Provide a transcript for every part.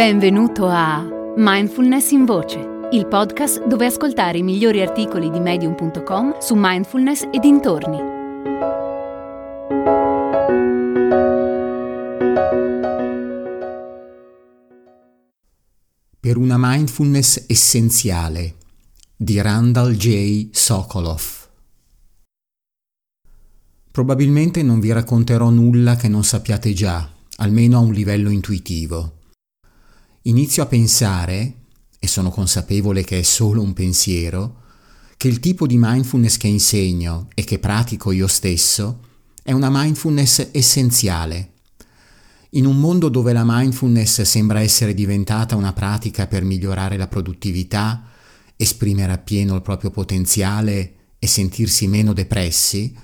Benvenuto a Mindfulness in Voce, il podcast dove ascoltare i migliori articoli di medium.com su mindfulness e dintorni. Per una mindfulness essenziale di Randall J. Sokolov. Probabilmente non vi racconterò nulla che non sappiate già, almeno a un livello intuitivo inizio a pensare, e sono consapevole che è solo un pensiero, che il tipo di mindfulness che insegno e che pratico io stesso è una mindfulness essenziale. In un mondo dove la mindfulness sembra essere diventata una pratica per migliorare la produttività, esprimere appieno il proprio potenziale e sentirsi meno depressi,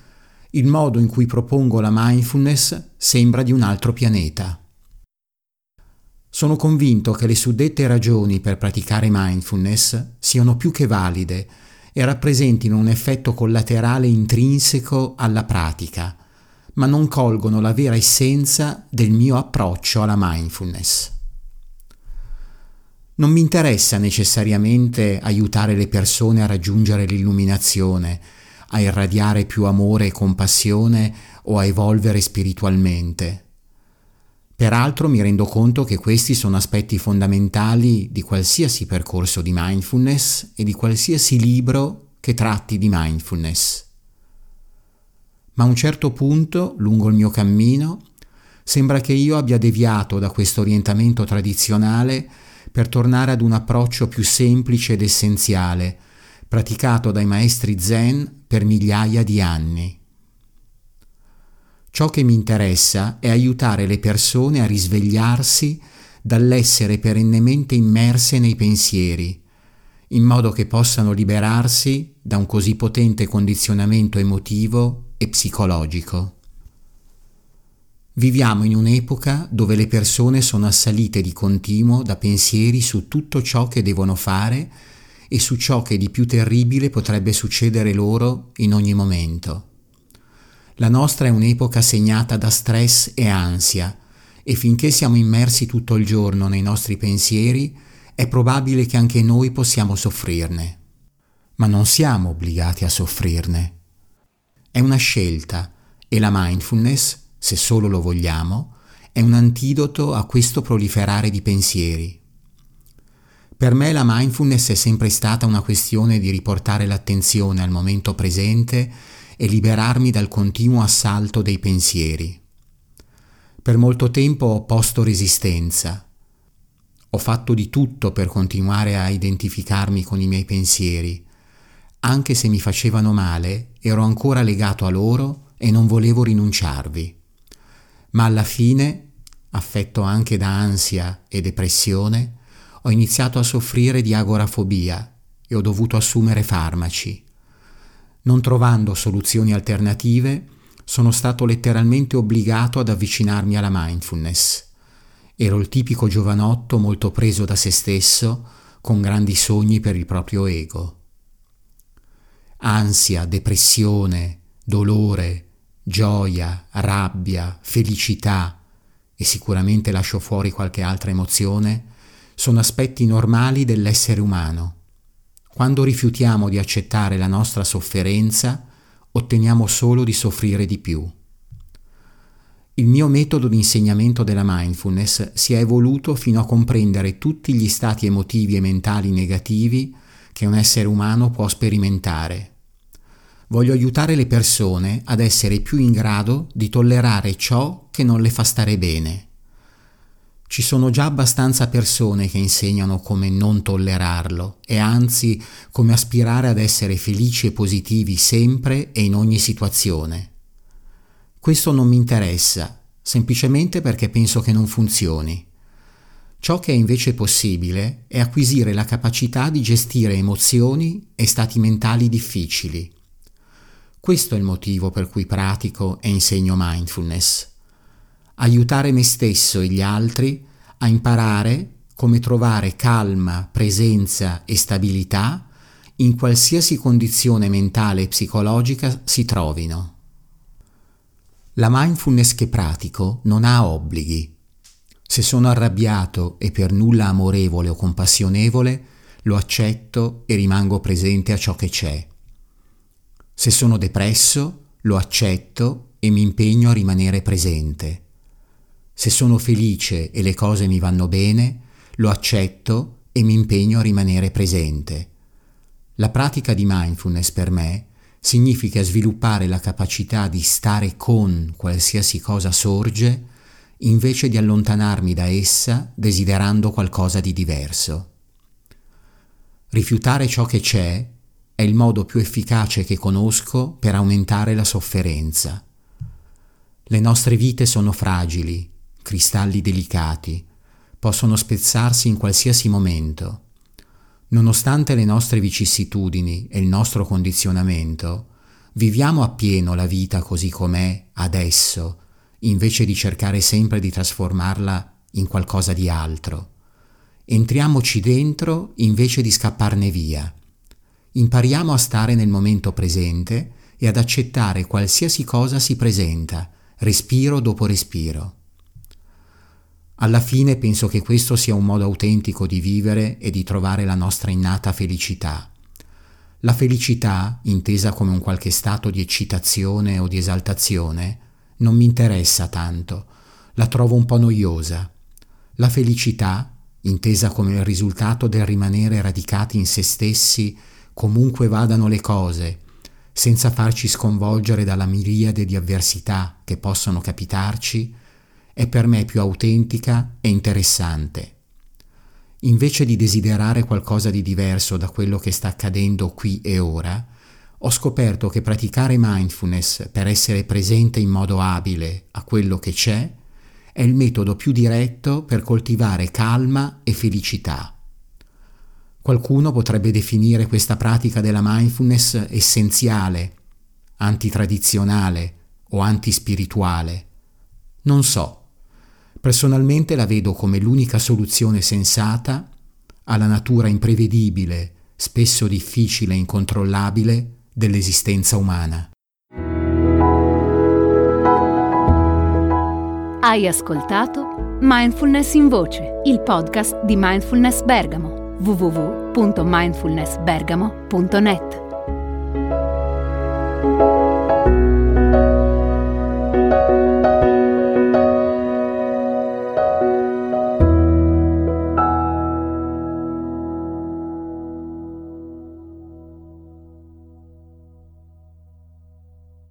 il modo in cui propongo la mindfulness sembra di un altro pianeta. Sono convinto che le suddette ragioni per praticare mindfulness siano più che valide e rappresentino un effetto collaterale intrinseco alla pratica, ma non colgono la vera essenza del mio approccio alla mindfulness. Non mi interessa necessariamente aiutare le persone a raggiungere l'illuminazione, a irradiare più amore e compassione o a evolvere spiritualmente. Peraltro mi rendo conto che questi sono aspetti fondamentali di qualsiasi percorso di mindfulness e di qualsiasi libro che tratti di mindfulness. Ma a un certo punto, lungo il mio cammino, sembra che io abbia deviato da questo orientamento tradizionale per tornare ad un approccio più semplice ed essenziale, praticato dai maestri zen per migliaia di anni. Ciò che mi interessa è aiutare le persone a risvegliarsi dall'essere perennemente immerse nei pensieri, in modo che possano liberarsi da un così potente condizionamento emotivo e psicologico. Viviamo in un'epoca dove le persone sono assalite di continuo da pensieri su tutto ciò che devono fare e su ciò che di più terribile potrebbe succedere loro in ogni momento. La nostra è un'epoca segnata da stress e ansia e finché siamo immersi tutto il giorno nei nostri pensieri è probabile che anche noi possiamo soffrirne. Ma non siamo obbligati a soffrirne. È una scelta e la mindfulness, se solo lo vogliamo, è un antidoto a questo proliferare di pensieri. Per me la mindfulness è sempre stata una questione di riportare l'attenzione al momento presente e liberarmi dal continuo assalto dei pensieri. Per molto tempo ho posto resistenza. Ho fatto di tutto per continuare a identificarmi con i miei pensieri. Anche se mi facevano male, ero ancora legato a loro e non volevo rinunciarvi. Ma alla fine, affetto anche da ansia e depressione, ho iniziato a soffrire di agorafobia e ho dovuto assumere farmaci. Non trovando soluzioni alternative, sono stato letteralmente obbligato ad avvicinarmi alla mindfulness. Ero il tipico giovanotto molto preso da se stesso, con grandi sogni per il proprio ego. Ansia, depressione, dolore, gioia, rabbia, felicità e sicuramente lascio fuori qualche altra emozione, sono aspetti normali dell'essere umano quando rifiutiamo di accettare la nostra sofferenza, otteniamo solo di soffrire di più. Il mio metodo di insegnamento della mindfulness si è evoluto fino a comprendere tutti gli stati emotivi e mentali negativi che un essere umano può sperimentare. Voglio aiutare le persone ad essere più in grado di tollerare ciò che non le fa stare bene ci sono già abbastanza persone che insegnano come non tollerarlo e anzi come aspirare ad essere felici e positivi sempre e in ogni situazione. Questo non mi interessa, semplicemente perché penso che non funzioni. Ciò che è invece possibile è acquisire la capacità di gestire emozioni e stati mentali difficili. Questo è il motivo per cui pratico e insegno mindfulness aiutare me stesso e gli altri a imparare come trovare calma, presenza e stabilità in qualsiasi condizione mentale e psicologica si trovino. La mindfulness che pratico non ha obblighi. Se sono arrabbiato e per nulla amorevole o compassionevole, lo accetto e rimango presente a ciò che c'è. Se sono depresso, lo accetto e mi impegno a rimanere presente. Se sono felice e le cose mi vanno bene, lo accetto e mi impegno a rimanere presente. La pratica di mindfulness per me significa sviluppare la capacità di stare con qualsiasi cosa sorge invece di allontanarmi da essa desiderando qualcosa di diverso. Rifiutare ciò che c'è è il modo più efficace che conosco per aumentare la sofferenza. Le nostre vite sono fragili, cristalli delicati, possono spezzarsi in qualsiasi momento. Nonostante le nostre vicissitudini e il nostro condizionamento, viviamo appieno la vita così com'è adesso, invece di cercare sempre di trasformarla in qualcosa di altro. Entriamoci dentro invece di scapparne via. Impariamo a stare nel momento presente e ad accettare qualsiasi cosa si presenta, respiro dopo respiro. Alla fine penso che questo sia un modo autentico di vivere e di trovare la nostra innata felicità. La felicità, intesa come un qualche stato di eccitazione o di esaltazione, non mi interessa tanto, la trovo un po' noiosa. La felicità, intesa come il risultato del rimanere radicati in se stessi, comunque vadano le cose, senza farci sconvolgere dalla miriade di avversità che possono capitarci, è per me più autentica e interessante. Invece di desiderare qualcosa di diverso da quello che sta accadendo qui e ora, ho scoperto che praticare mindfulness per essere presente in modo abile a quello che c'è è il metodo più diretto per coltivare calma e felicità. Qualcuno potrebbe definire questa pratica della mindfulness essenziale, antitradizionale o antispirituale. Non so. Personalmente la vedo come l'unica soluzione sensata alla natura imprevedibile, spesso difficile e incontrollabile dell'esistenza umana. Hai ascoltato Mindfulness in Voce, il podcast di Mindfulness Bergamo, www.mindfulnessbergamo.net.